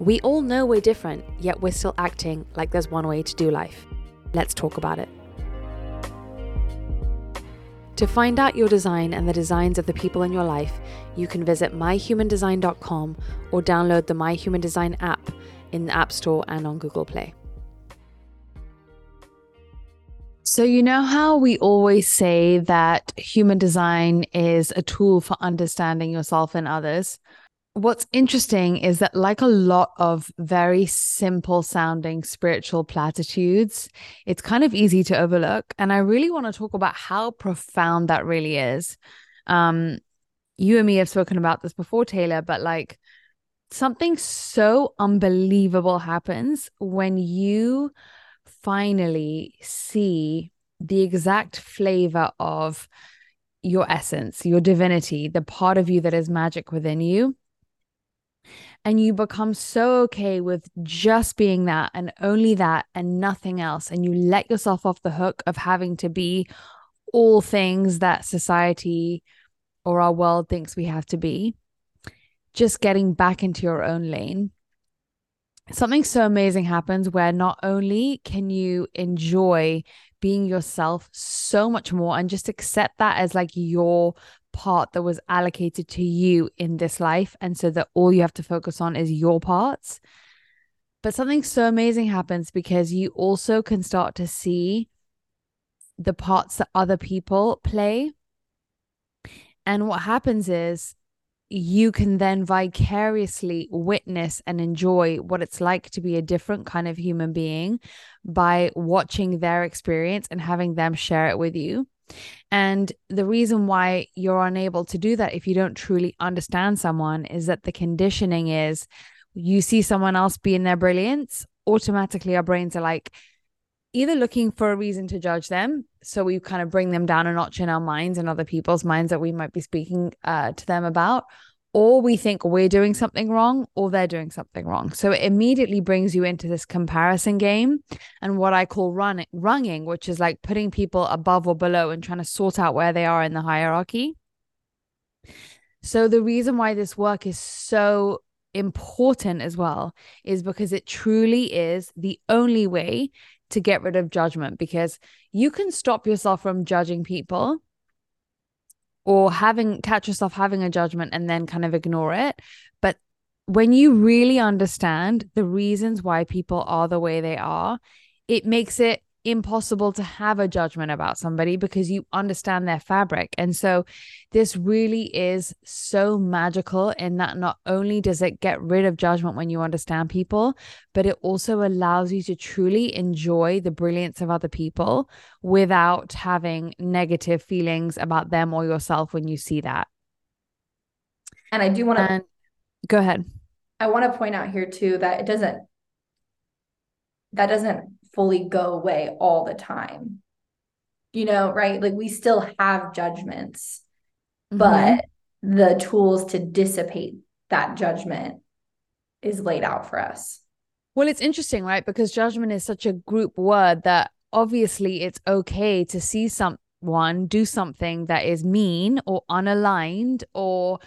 We all know we're different, yet we're still acting like there's one way to do life. Let's talk about it. To find out your design and the designs of the people in your life, you can visit myhumandesign.com or download the My Human Design app in the App Store and on Google Play. So, you know how we always say that human design is a tool for understanding yourself and others? What's interesting is that, like a lot of very simple sounding spiritual platitudes, it's kind of easy to overlook. And I really want to talk about how profound that really is. Um, you and me have spoken about this before, Taylor, but like something so unbelievable happens when you finally see the exact flavor of your essence, your divinity, the part of you that is magic within you. And you become so okay with just being that and only that and nothing else. And you let yourself off the hook of having to be all things that society or our world thinks we have to be. Just getting back into your own lane something so amazing happens where not only can you enjoy being yourself so much more and just accept that as like your part that was allocated to you in this life. And so that all you have to focus on is your parts. But something so amazing happens because you also can start to see the parts that other people play. And what happens is you can then vicariously witness and enjoy what it's like to be a different kind of human being by watching their experience and having them share it with you. And the reason why you're unable to do that if you don't truly understand someone is that the conditioning is you see someone else be in their brilliance, automatically our brains are like, either looking for a reason to judge them so we kind of bring them down a notch in our minds and other people's minds that we might be speaking uh, to them about or we think we're doing something wrong or they're doing something wrong. So it immediately brings you into this comparison game and what i call run runging which is like putting people above or below and trying to sort out where they are in the hierarchy. So the reason why this work is so important as well is because it truly is the only way to get rid of judgment because you can stop yourself from judging people or having catch yourself having a judgment and then kind of ignore it. But when you really understand the reasons why people are the way they are it makes it impossible to have a judgment about somebody because you understand their fabric. And so this really is so magical in that not only does it get rid of judgment when you understand people, but it also allows you to truly enjoy the brilliance of other people without having negative feelings about them or yourself when you see that. And I do want to go ahead. I want to point out here too that it doesn't that doesn't fully go away all the time. You know, right? Like we still have judgments, mm-hmm. but the tools to dissipate that judgment is laid out for us. Well, it's interesting, right? Because judgment is such a group word that obviously it's okay to see someone do something that is mean or unaligned or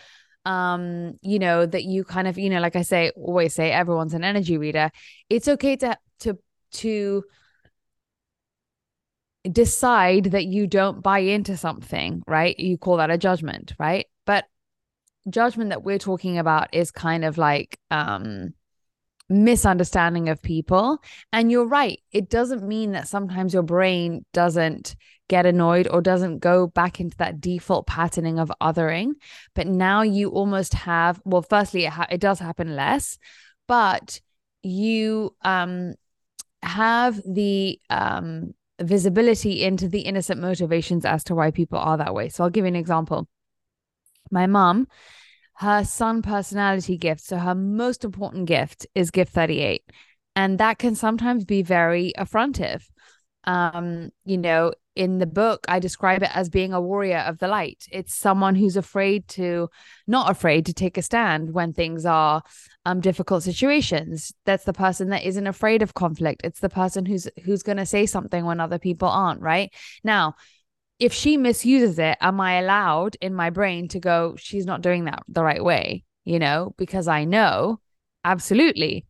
um you know that you kind of you know like i say always say everyone's an energy reader it's okay to to to decide that you don't buy into something, right? You call that a judgment, right? But judgment that we're talking about is kind of like um misunderstanding of people. And you're right, it doesn't mean that sometimes your brain doesn't get annoyed or doesn't go back into that default patterning of othering. But now you almost have, well, firstly, it, ha- it does happen less, but you um have the um, visibility into the innocent motivations as to why people are that way. So I'll give you an example. My mom, her sun personality gift, so her most important gift is gift 38. And that can sometimes be very affrontive. Um, you know, in the book, I describe it as being a warrior of the light. It's someone who's afraid to, not afraid to take a stand when things are um, difficult situations. That's the person that isn't afraid of conflict. It's the person who's who's going to say something when other people aren't. Right now, if she misuses it, am I allowed in my brain to go, she's not doing that the right way? You know, because I know absolutely.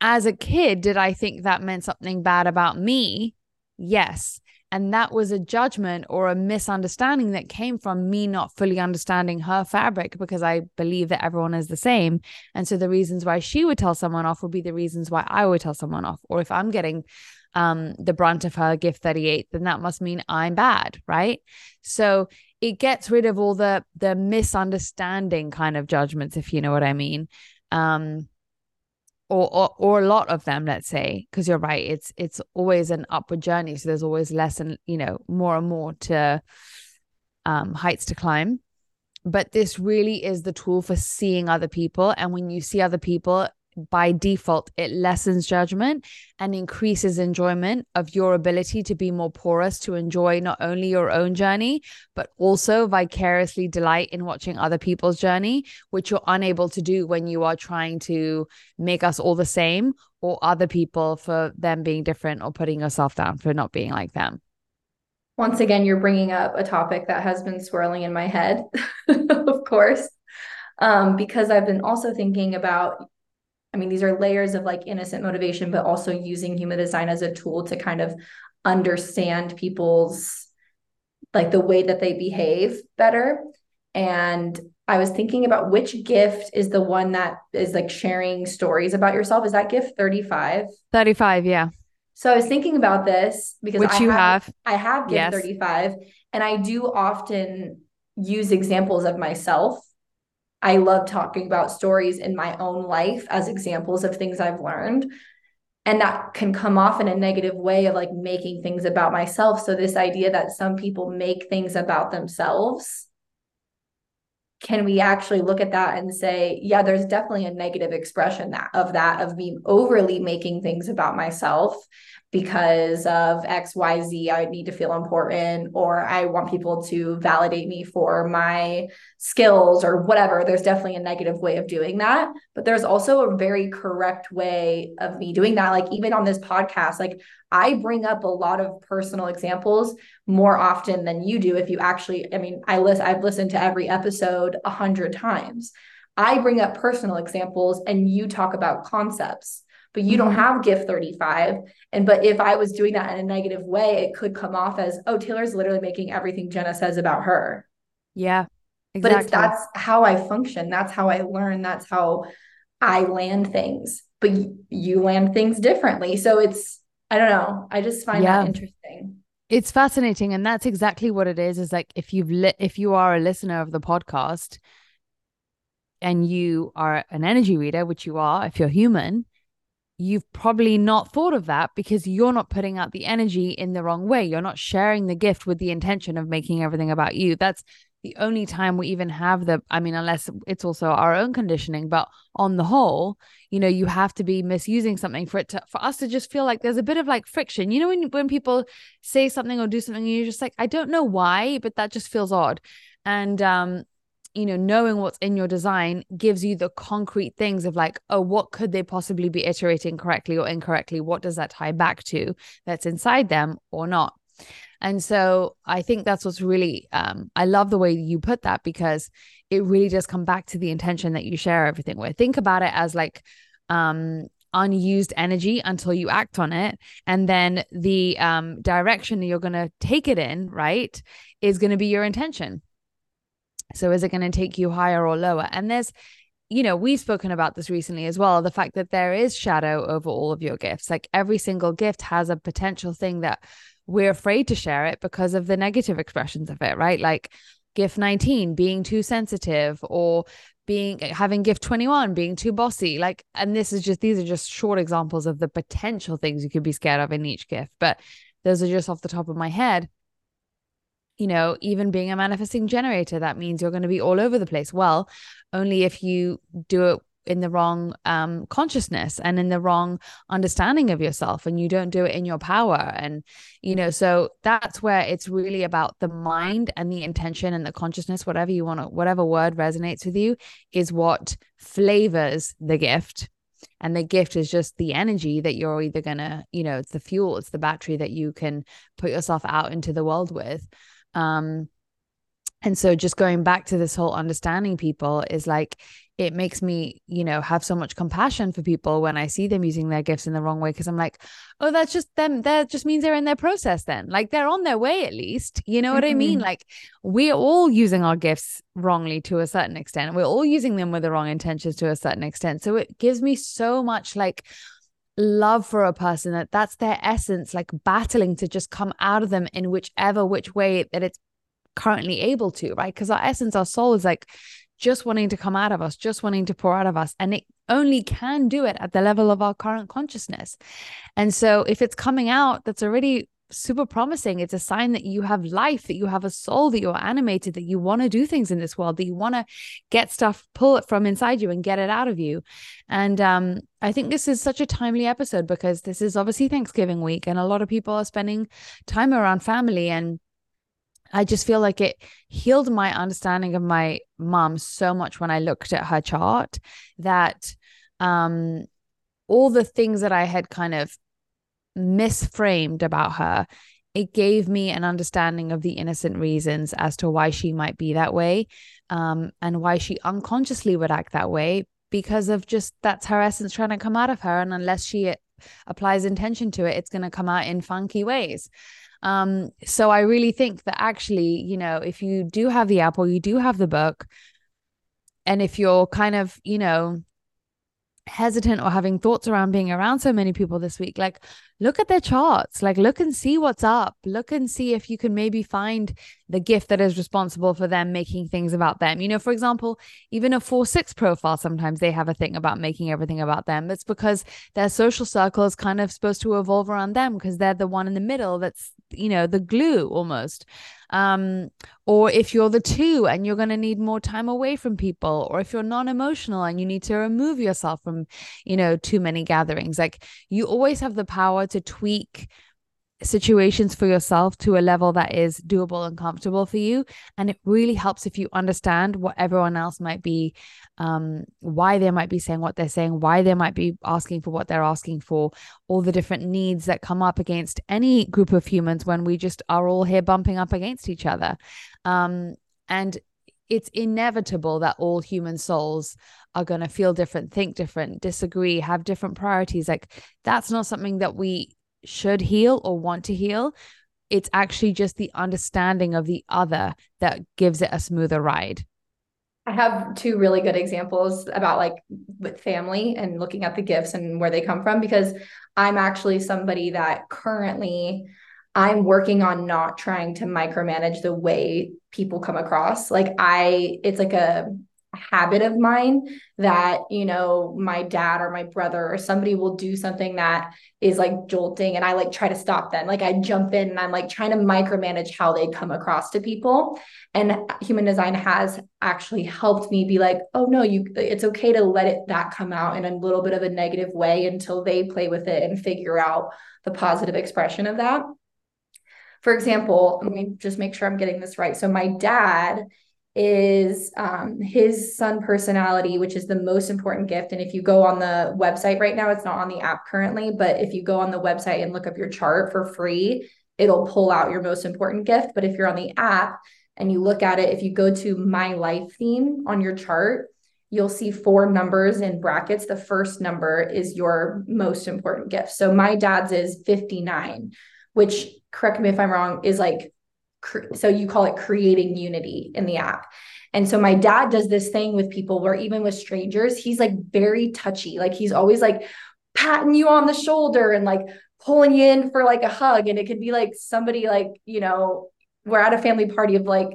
As a kid, did I think that meant something bad about me? Yes. And that was a judgment or a misunderstanding that came from me not fully understanding her fabric because I believe that everyone is the same. And so the reasons why she would tell someone off would be the reasons why I would tell someone off. Or if I'm getting um, the brunt of her gift 38, then that must mean I'm bad, right? So it gets rid of all the the misunderstanding kind of judgments, if you know what I mean. Um, or, or or a lot of them let's say because you're right it's it's always an upward journey so there's always less and you know more and more to um heights to climb. But this really is the tool for seeing other people and when you see other people by default, it lessens judgment and increases enjoyment of your ability to be more porous to enjoy not only your own journey, but also vicariously delight in watching other people's journey, which you're unable to do when you are trying to make us all the same or other people for them being different or putting yourself down for not being like them. Once again, you're bringing up a topic that has been swirling in my head, of course, um, because I've been also thinking about I mean, these are layers of like innocent motivation, but also using human design as a tool to kind of understand people's like the way that they behave better. And I was thinking about which gift is the one that is like sharing stories about yourself. Is that gift 35? 35, yeah. So I was thinking about this because which I you have, have. I have gift Yes. 35 and I do often use examples of myself I love talking about stories in my own life as examples of things I've learned. And that can come off in a negative way of like making things about myself. So, this idea that some people make things about themselves, can we actually look at that and say, yeah, there's definitely a negative expression that of that, of me overly making things about myself because of XYZ, I need to feel important, or I want people to validate me for my skills or whatever. There's definitely a negative way of doing that. But there's also a very correct way of me doing that. Like, even on this podcast, like I bring up a lot of personal examples more often than you do. If you actually, I mean, I list, I've listened to every episode a hundred times. I bring up personal examples and you talk about concepts but you don't Mhm. have gift 35 and but if i was doing that in a negative way it could come off as oh taylor's literally making everything jenna says about her Yeah. but Exactly. it's that's how i function that's how i learn that's how i land things but y- you land things differently so it's i don't know i just find Yeah. that interesting It's fascinating, and that's exactly what it is. Is like if you've lit, if you are a listener of the podcast, and you are an energy reader, which you are, if you're human, you've probably not thought of that because you're not putting out the energy in the wrong way. You're not sharing the gift with the intention of making everything about you. That's the only time we even have the, I mean, unless it's also our own conditioning, but on the whole, you know, you have to be misusing something for it to, for us to just feel like there's a bit of like friction. You know, when, when people say something or do something, you're just like, I don't know why, but that just feels odd. And, um, you know, knowing what's in your design gives you the concrete things of like, oh, what could they possibly be iterating correctly or incorrectly? What does that tie back to that's inside them or not? And so I think that's what's really, um, I love the way you put that because it really does come back to the intention that you share everything with. Think about it as like, um, unused energy until you act on it and then the um direction you're going to take it in right is going to be your intention so is it going to take you higher or lower? And there's, you know, we've spoken about this recently as well the fact that there is shadow over all of your gifts. Like every single gift has a potential thing that we're afraid to share it because of the negative expressions of it, right? Like gift 19 being too sensitive or being having gift 21 being too bossy like and this is just these are just short examples of the potential things you could be scared of in each gift but those are just off the top of my head you know, even being a manifesting generator, that means you're going to be all over the place. Well, only if you do it in the wrong um, consciousness and in the wrong understanding of yourself and you don't do it in your power. And you know so that's where it's really about the mind and the intention and the consciousness whatever you want to whatever word resonates with you is what flavors the gift. And the gift is just the energy that you're either gonna you know it's the fuel it's the battery that you can put yourself out into the world with um and so just going back to this whole understanding people is like it makes me you know have so much compassion for people when i see them using their gifts in the wrong way because i'm like oh that's just them that just means they're in their process then like they're on their way at least you know mm-hmm. what i mean mm-hmm. like we're all using our gifts wrongly to a certain extent we're all using them with the wrong intentions to a certain extent so it gives me so much like love for a person that that's their essence like battling to just come out of them in whichever which way that it's currently able to right because our essence our soul is like just wanting to come out of us, just wanting to pour out of us. And it only can do it at the level of our current consciousness. And so if it's coming out, that's already super promising. It's a sign that you have life, that you have a soul, that you're animated, that you want to do things in this world, that you want to get stuff, pull it from inside you and get it out of you. And um, I think this is such a timely episode because this is obviously Thanksgiving week and a lot of people are spending time around family and I just feel like it healed my understanding of my mom so much when I looked at her chart that um, all the things that I had kind of misframed about her, it gave me an understanding of the innocent reasons as to why she might be that way um, and why she unconsciously would act that way because of just that's her essence trying to come out of her. And unless she applies intention to it, it's going to come out in funky ways. Um, so I really think that actually, you know, if you do have the app or you do have the book, and if you're kind of, you know, hesitant or having thoughts around being around so many people this week like look at their charts. Like look and see what's up. Look and see if you can maybe find the gift that is responsible for them making things about them. You know for example even a 4-6 profile sometimes they have a thing about making everything about them. It's because their social circle is kind of supposed to evolve around them because they're the one in the middle that's you know the glue almost um or if you're the two and you're going to need more time away from people or if you're non-emotional and you need to remove yourself from you know too many gatherings like you always have the power to tweak situations for yourself to a level that is doable and comfortable for you and it really helps if you understand what everyone else might be um, why they might be saying what they're saying why they might be asking for what they're asking for all the different needs that come up against any group of humans when we just are all here bumping up against each other um, and it's inevitable that all human souls are going to feel different, think different, disagree, have different priorities. Like that's not something that we should heal or want to heal. It's actually just the understanding of the other that gives it a smoother ride. I have two really good examples about like with family and looking at the gifts and where they come from because I'm actually somebody that currently I'm working on not trying to micromanage the way people come across. Like I it's like a habit of mine that you know my dad or my brother or somebody will do something that is like jolting and i like try to stop them. Like i jump in and i'm like trying to micromanage how they come across to people. And human design has actually helped me be like oh no you it's okay to let it that come out in a little bit of a negative way until they play with it and figure out the positive expression of that. For example let me just make sure i'm getting this right. So my dad is um, his sun personality, which is the most important gift. And if you go on the website right now, it's not on the app currently, but if you go on the website and look up your chart for free, it'll pull out your most important gift. But if you're on the app and you look at it, if you go to my life theme on your chart, you'll see four numbers in brackets. The first number is your most important gift. So my dad's is 59, which correct me if I'm wrong, is like so you call it creating unity in the app. And so my dad does this thing with people where even with strangers, he's like very touchy. Like he's always like patting you on the shoulder and like pulling you in for like a hug. And it could be like somebody like, you know, we're at a family party of like,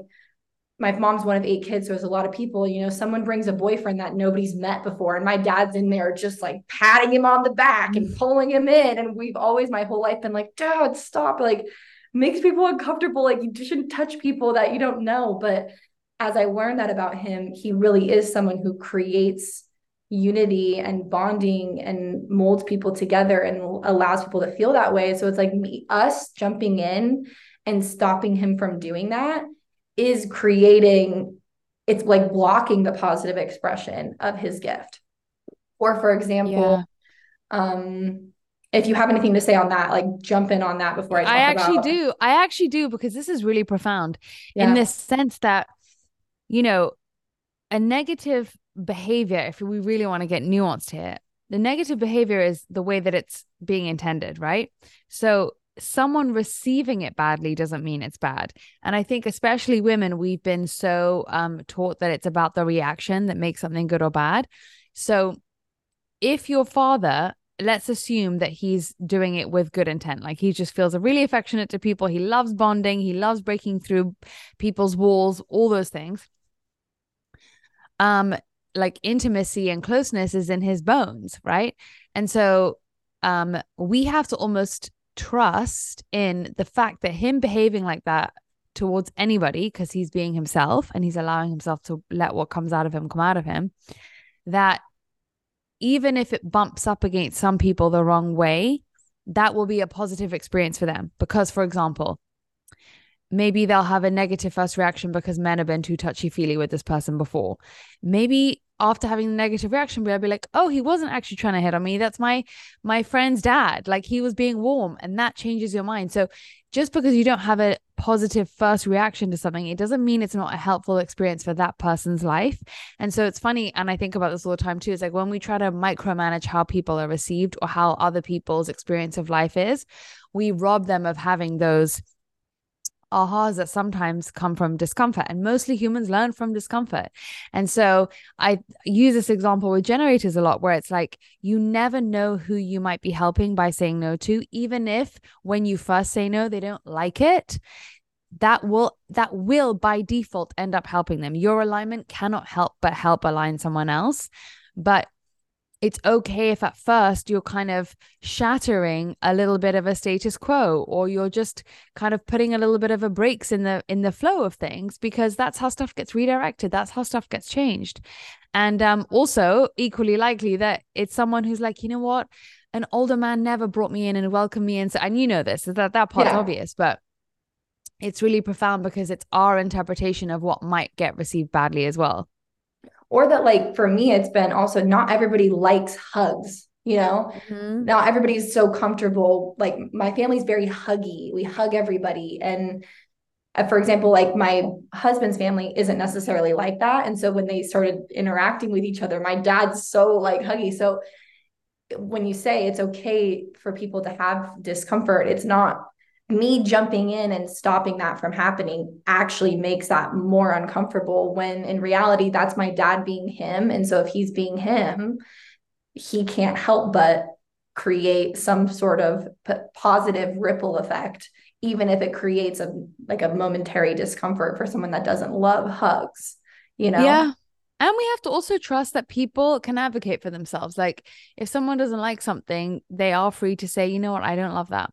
my mom's one of eight kids, so there's a lot of people. You know, someone brings a boyfriend that nobody's met before, and my dad's in there just like patting him on the back and mm. pulling him in. And we've always, my whole life, been like, Dad, stop. Like, makes people uncomfortable. Like you shouldn't touch people that you don't know. But as I learned that about him, he really is someone who creates unity and bonding and molds people together and allows people to feel that way. So it's like me, us jumping in and stopping him from doing that is creating, it's like blocking the positive expression of his gift. Or for example, yeah. um, if you have anything to say on that, like jump in on that before I I actually about... do. I actually do because this is really profound yeah. in this sense that, you know, a negative behavior, if we really want to get nuanced here, the negative behavior is the way that it's being intended, right? So someone receiving it badly doesn't mean it's bad. And I think, especially women, we've been so um, taught that it's about the reaction that makes something good or bad. So if your father let's assume that he's doing it with good intent. Like he just feels really affectionate to people. He loves bonding. He loves breaking through people's walls, all those things. Um, like intimacy and closeness is in his bones, right? And so um we have to almost trust in the fact that him behaving like that towards anybody because he's being himself and he's allowing himself to let what comes out of him come out of him that even if it bumps up against some people the wrong way, that will be a positive experience for them. Because, for example, maybe they'll have a negative first reaction because men have been too touchy feely with this person before. Maybe after having the negative reaction, we'll be like, oh, he wasn't actually trying to hit on me. That's my my friend's dad. Like he was being warm, and that changes your mind. So just because you don't have a positive first reaction to something, it doesn't mean it's not a helpful experience for that person's life. And so it's funny, and I think about this all the time too. It's like when we try to micromanage how people are received or how other people's experience of life is, we rob them of having those ahas that sometimes come from discomfort and mostly humans learn from discomfort. And so i use this example with generators a lot where it's like you never know who you might be helping by saying no to even if when you first say no they don't like it. That will that will by default end up helping them. Your alignment cannot help but help align someone else. But it's okay if at first you're kind of shattering a little bit of a status quo or you're just kind of putting a little bit of a breaks in the in the flow of things because that's how stuff gets redirected that's how stuff gets changed. And um also equally likely that it's someone who's like you know what? An older man never brought me in and welcomed me in. So and you know this that that part's yeah. obvious but it's really profound because it's our interpretation of what might get received badly as well or that like for me it's been also not everybody likes hugs you know? Mm-hmm. not everybody's so comfortable like my family's very huggy. We hug everybody. And uh, for example like my husband's family isn't necessarily like that. And so when they started interacting with each other my dad's so like huggy. So when you say it's okay for people to have discomfort it's not me jumping in and stopping that from happening actually makes that more uncomfortable when in reality that's my dad being him. And so if he's being him he can't help but create some sort of p- positive ripple effect even if it creates a like a momentary discomfort for someone that doesn't love hugs you know? Yeah. And we have to also trust that people can advocate for themselves. Like if someone doesn't like something they are free to say you know what? I don't love that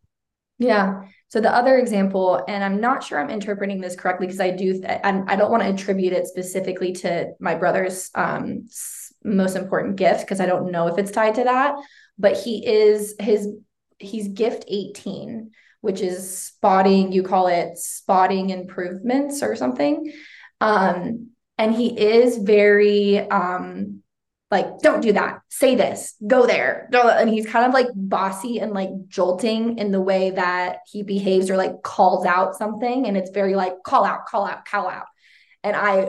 yeah. So the other example, and I'm not sure I'm interpreting this correctly because I do, th- I don't want to attribute it specifically to my brother's um, most important gift because I don't know if it's tied to that. But he is his he's gift 18, which is spotting. You call it spotting improvements or something. Um, and he is very um, like don't do that. Say this. Go there. And he's kind of like bossy and like jolting in the way that he behaves or like calls out something. And it's very like call out call out call out. And i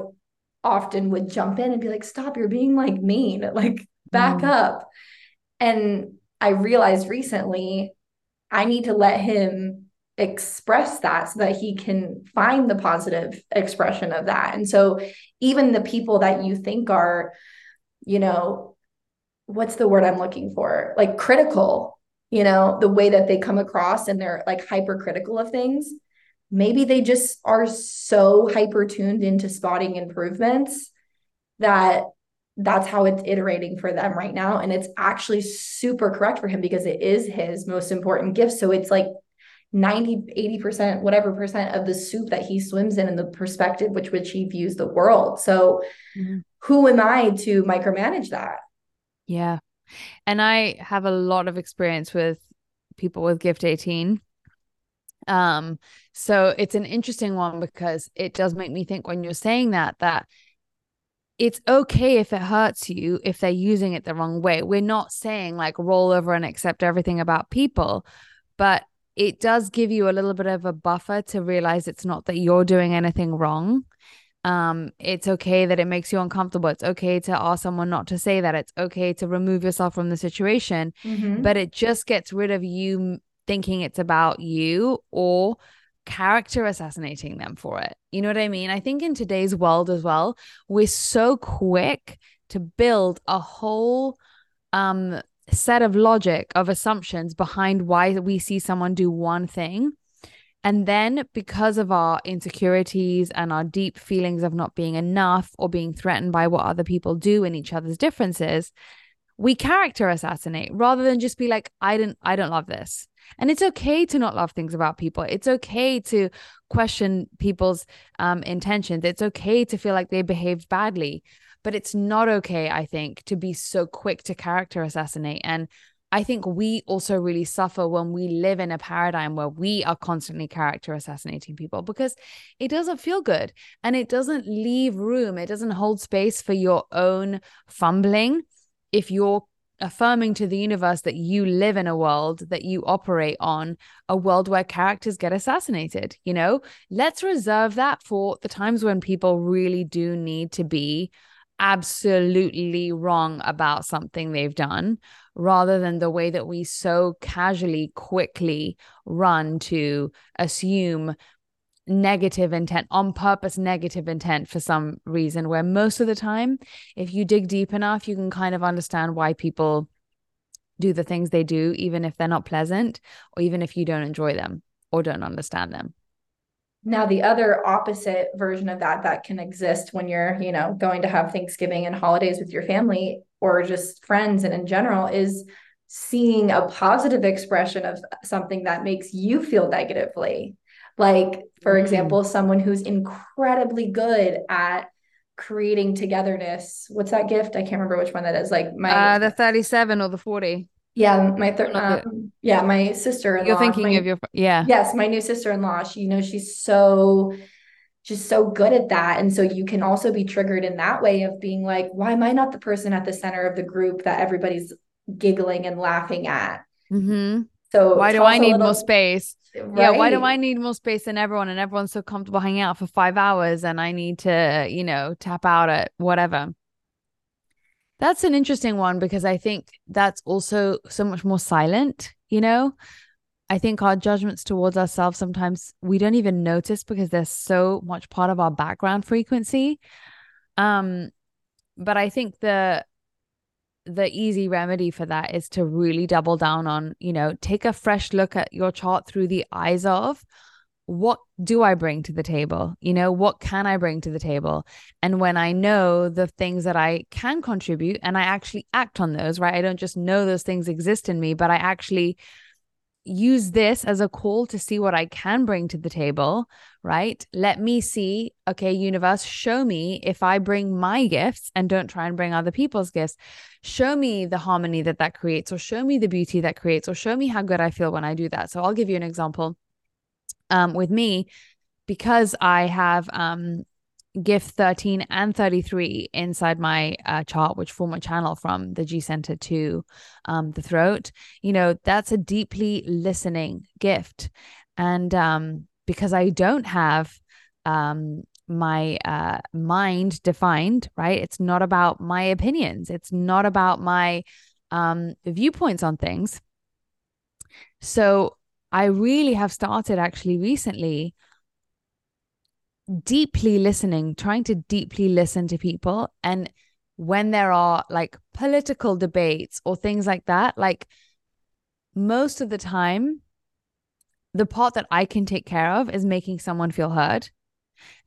often would jump in and be like stop you're being like mean. Like back mm. up. And i realized recently i need to let him express that so that he can find the positive expression of that. And so even the people that you think are you know, what's the word I'm looking for? Like critical, you know, the way that they come across and they're like hypercritical of things. Maybe they just are so hyper tuned into spotting improvements that that's how it's iterating for them right now. And it's actually super correct for him because it is his most important gift. So it's like 90, 80%, whatever percent of the soup that he swims in and the perspective which which he views the world. So mm-hmm who am I to micromanage that? Yeah. And I have a lot of experience with people with gift 18. Um, so it's an interesting one because it does make me think when you're saying that, that it's okay if it hurts you if they're using it the wrong way. We're not saying like roll over and accept everything about people, but it does give you a little bit of a buffer to realize it's not that you're doing anything wrong. Um, it's okay that it makes you uncomfortable. It's okay to ask someone not to say that. It's okay to remove yourself from the situation, Mhm. but it just gets rid of you thinking it's about you or character assassinating them for it. You know what I mean? I think in today's world as well, we're so quick to build a whole um set of logic of assumptions behind why we see someone do one thing. And then because of our insecurities and our deep feelings of not being enough or being threatened by what other people do and each other's differences, we character assassinate rather than just be like, I didn't, I don't love this. And it's okay to not love things about people. It's okay to question people's um, intentions. It's okay to feel like they behaved badly. But it's not okay, I think, to be so quick to character assassinate. And I think we also really suffer when we live in a paradigm where we are constantly character assassinating people because it doesn't feel good and it doesn't leave room, it doesn't hold space for your own fumbling if you're affirming to the universe that you live in a world that you operate on a world where characters get assassinated you know let's reserve that for the times when people really do need to be absolutely wrong about something they've done rather than the way that we so casually quickly run to assume negative intent on purpose negative intent for some reason where most of the time if you dig deep enough you can kind of understand why people do the things they do even if they're not pleasant or even if you don't enjoy them or don't understand them Now, the other opposite version of that that can exist when you're, you know, going to have Thanksgiving and holidays with your family or just friends and in general is seeing a positive expression of something that makes you feel negatively. Like, for Mm. example, someone who's incredibly good at creating togetherness. What's that gift? I can't remember which one that is. Like my uh the 37 or the 40 yeah, my third um, yeah, my sister-in-law. you're thinking my- of your yeah Yes, my new sister-in-law, she, you know, she's so just so good at that. And so you can also be triggered in that way of being like, why am I not the person at the center of the group that everybody's giggling and laughing at? hmm So why do i need little- more space yeah why do i need more space than everyone and everyone's so comfortable hanging out for five hours and i need to you know tap out at whatever that's an interesting one because i think that's also so much more silent you know? I think our judgments towards ourselves sometimes we don't even notice because they're so much part of our background frequency. Um but i think the the easy remedy for that is to really double down on, you know, take a fresh look at your chart through the eyes of what do I bring to the table? You know, what can I bring to the table? And when I know the things that I can contribute and I actually act on those, right? I don't just know those things exist in me, but I actually use this as a call to see what I can bring to the table, right? Let me see, okay, universe, show me if I bring my gifts and don't try and bring other people's gifts. Show me the harmony that that creates, or show me the beauty that creates, or show me how good I feel when I do that. So I'll give you an example. Um, with me, because I have um gift 13 and 33 inside my uh, chart which form a channel from the g center to um, the throat. You know that's a deeply listening gift. And um, because i don't have um, my uh, mind defined right? It's not about my opinions. It's not about my um, viewpoints on things. So i really have started actually recently deeply listening, trying to deeply listen to people. And when there are like political debates or things like that, like most of the time, the part that I can take care of is making someone feel heard.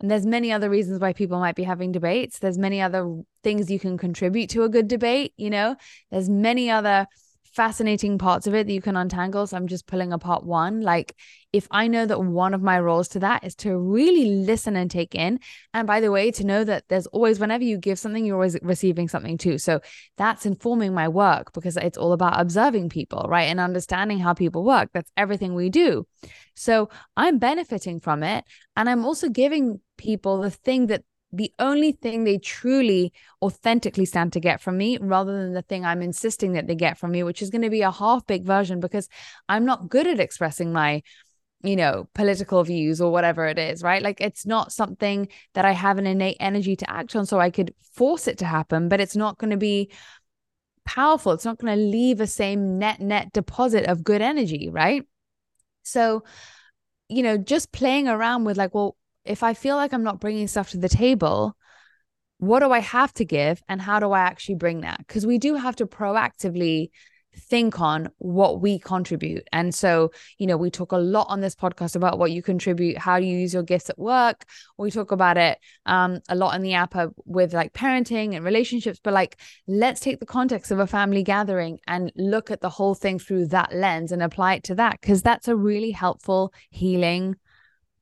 And there's many other reasons why people might be having debates. There's many other things you can contribute to a good debate, you know? There's many other fascinating parts of it that you can untangle. So I'm just pulling apart one. Like, if I know that one of my roles to that is to really listen and take in. And by the way, to know that there's always, whenever you give something, you're always receiving something too. So that's informing my work because it's all about observing people, right? And understanding how people work. That's everything we do. So I'm benefiting from it. And I'm also giving people the thing that the only thing they truly authentically stand to get from me rather than the thing I'm insisting that they get from me, which is going to be a half baked version because I'm not good at expressing my, you know, political views or whatever it is, right? Like it's not something that I have an innate energy to act on. So I could force it to happen, but it's not going to be powerful. It's not going to leave a same net, net deposit of good energy, right? So, you know, just playing around with like, well, if I feel like I'm not bringing stuff to the table, what do I have to give and how do I actually bring that? Because we do have to proactively think on what we contribute. And so, you know, we talk a lot on this podcast about what you contribute, how you use your gifts at work. We talk about it um, a lot in the app with like parenting and relationships. But like, let's take the context of a family gathering and look at the whole thing through that lens and apply it to that, because that's a really helpful healing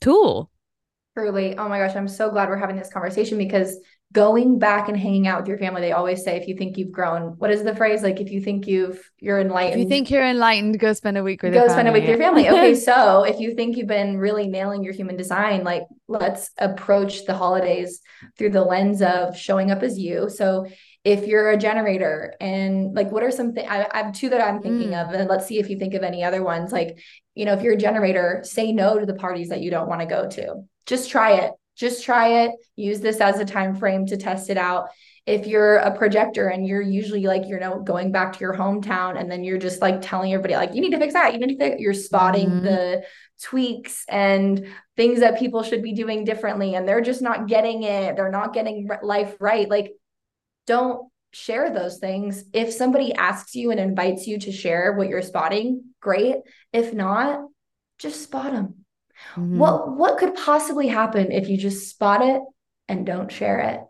tool. Truly. Oh my gosh, I'm so glad we're having this conversation because going back and hanging out with your family, they always say if you think you've grown, what is the phrase? Like if you think you've you're enlightened. If you think you're enlightened, go spend a week with go spend a week with your family. Okay. so if you think you've been really nailing your human design, like let's approach the holidays through the lens of showing up as you. So if you're a generator and like what are some things I, I, have two that i'm thinking mm. of and let's see if you think of any other ones. Like you know if you're a generator say no to the parties that you don't want to go to. Just try it. Just try it. Use this as a time frame to test it out. If you're a projector and you're usually like you know going back to your hometown and then you're just like telling everybody like you need to fix that. You need to fix you're spotting mm-hmm. the tweaks and things that people should be doing differently and they're just not getting it. They're not getting life right. Like don't share those things if somebody asks you and invites you to share what you're spotting great if not just spot them Mm-hmm. What what could possibly happen if you just spot it and don't share it?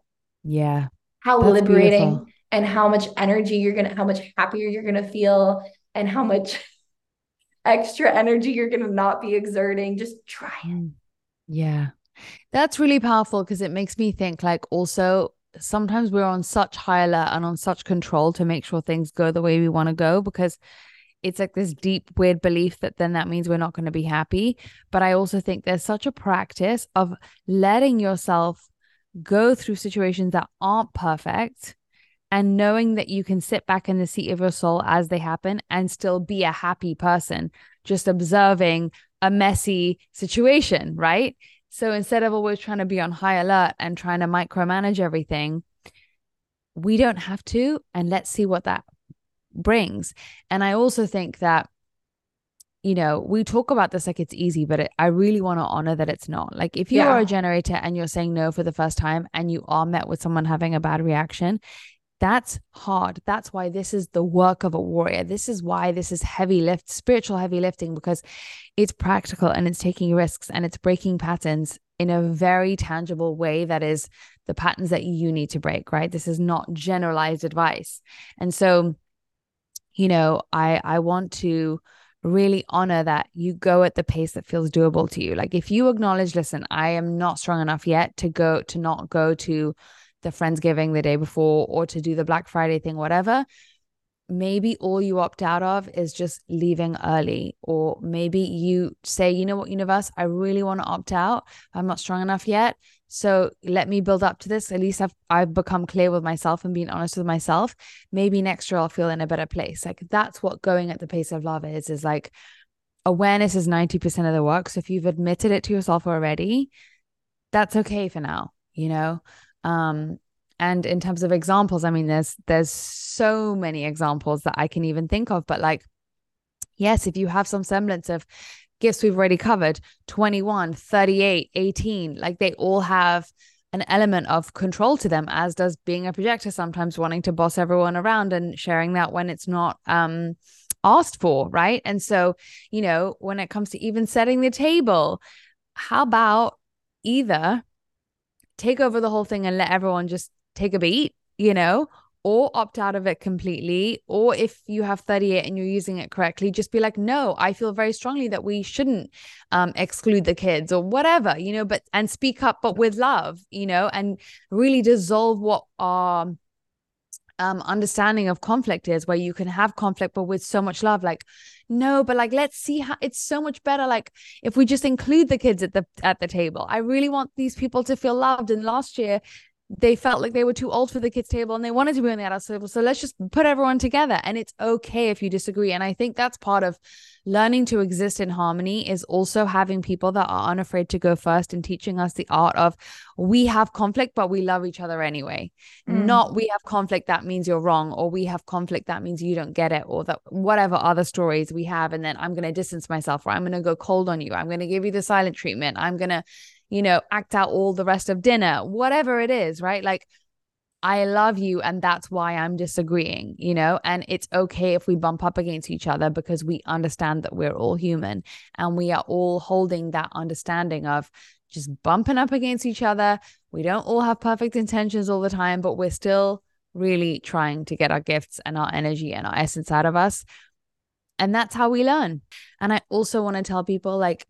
Yeah. How That's liberating beautiful. and how much energy you're going to how much happier you're going to feel and how much extra energy you're going to not be exerting. Just try it. Mm. Yeah. That's really powerful because it makes me think like also sometimes we're on such high alert and on such control to make sure things go the way we want to go because it's like this deep weird belief that then that means we're not going to be happy. But i also think there's such a practice of letting yourself go through situations that aren't perfect and knowing that you can sit back in the seat of your soul as they happen and still be a happy person just observing a messy situation right so instead of always trying to be on high alert and trying to micromanage everything we don't have to and let's see what that brings. And I also think that, you know, we talk about this like it's easy, but it, I really want to honor that it's not. Like, if you yeah. are a generator and you're saying no for the first time and you are met with someone having a bad reaction, that's hard. That's why this is the work of a warrior. This is why this is heavy lift, spiritual heavy lifting, because it's practical and it's taking risks and it's breaking patterns in a very tangible way that is the patterns that you need to break, right? This is not generalized advice. And so, you know i i want to really honor that you go at the pace that feels doable to you like if you acknowledge listen i am not strong enough yet to go to not go to the friendsgiving the day before or to do the black friday thing whatever maybe all you opt out of is just leaving early. Or maybe you say you know what universe? I really want to opt out. I'm not strong enough yet. So let me build up to this. At least i've i've become clear with myself and being honest with myself. Maybe next year i'll feel in a better place. Like that's what going at the pace of love is is like awareness is 90% of the work. So if you've admitted it to yourself already that's okay for now you know um and in terms of examples i mean there's there's so many examples that i can even think of but like yes if you have some semblance of gifts we've already covered 21 38 18 like they all have an element of control to them as does being a projector sometimes wanting to boss everyone around and sharing that when it's not um asked for right? And so you know when it comes to even setting the table how about either take over the whole thing and let everyone just take a beat, you know, or opt out of it completely. Or if you have 38 and you're using it correctly, just be like, no, I feel very strongly that we shouldn't um, exclude the kids or whatever, you know, but and speak up, but with love, you know, and really dissolve what our um, understanding of conflict is, where you can have conflict, but with so much love. Like, no, but like, let's see how it's so much better. Like, if we just include the kids at the at the table, I really want these people to feel loved. And last year, they felt like they were too old for the kids table and they wanted to be on the adult table. So let's just put everyone together and it's okay if you disagree. And i think that's part of learning to exist in harmony is also having people that are unafraid to go first and teaching us the art of we have conflict but we love each other anyway. Mm. not we have conflict that means you're wrong or we have conflict that means you don't get it or that whatever other stories we have and then i'm going to distance myself or i'm going to go cold on you i'm going to give you the silent treatment i'm going to you know, act out all the rest of dinner, whatever it is, right? Like, I love you, and that's why I'm disagreeing, you know, and it's okay if we bump up against each other because we understand that we're all human and we are all holding that understanding of just bumping up against each other. We don't all have perfect intentions all the time, but we're still really trying to get our gifts and our energy and our essence out of us. And that's how we learn. And I also want to tell people like,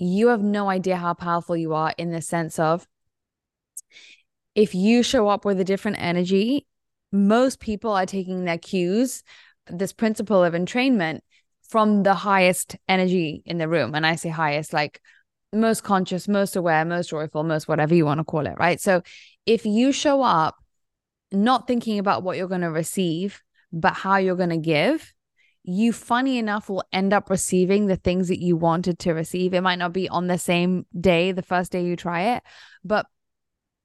you have no idea how powerful you are in the sense of if you show up with a different energy, most people are taking their cues, this principle of entrainment from the highest energy in the room. And I say highest, like most conscious, most aware, most joyful, most whatever you want to call it, right? So if you show up not thinking about what you're going to receive, but how you're going to give, you funny enough will end up receiving the things that you wanted to receive. It might not be on the same day, the first day you try it, but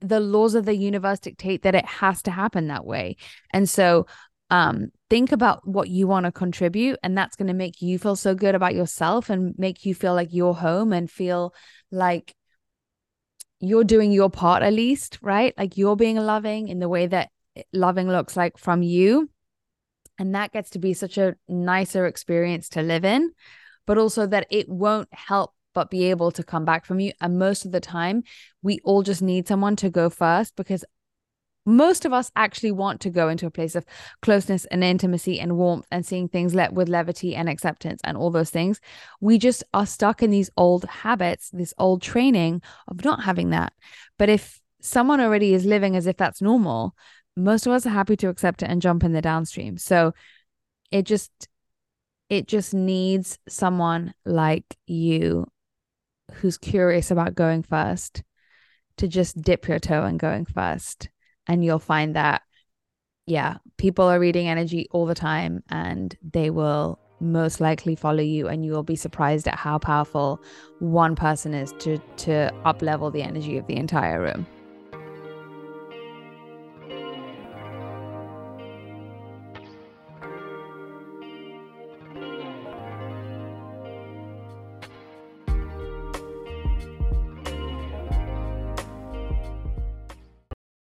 the laws of the universe dictate that it has to happen that way. And so um think about what you want to contribute and that's going to make you feel so good about yourself and make you feel like you're home and feel like you're doing your part at least, right? Like you're being loving in the way that loving looks like from you and that gets to be such a nicer experience to live in, but also that it won't help but be able to come back from you. And most of the time, we all just need someone to go first because most of us actually want to go into a place of closeness and intimacy and warmth and seeing things let with levity and acceptance and all those things. We just are stuck in these old habits, this old training of not having that. But if someone already is living as if that's normal, most of us are happy to accept it and jump in the downstream. So it just it just needs someone like you who's curious about going first to just dip your toe and going first and you'll find that yeah people are reading energy all the time and they will most likely follow you and you will be surprised at how powerful one person is to to up level the energy of the entire room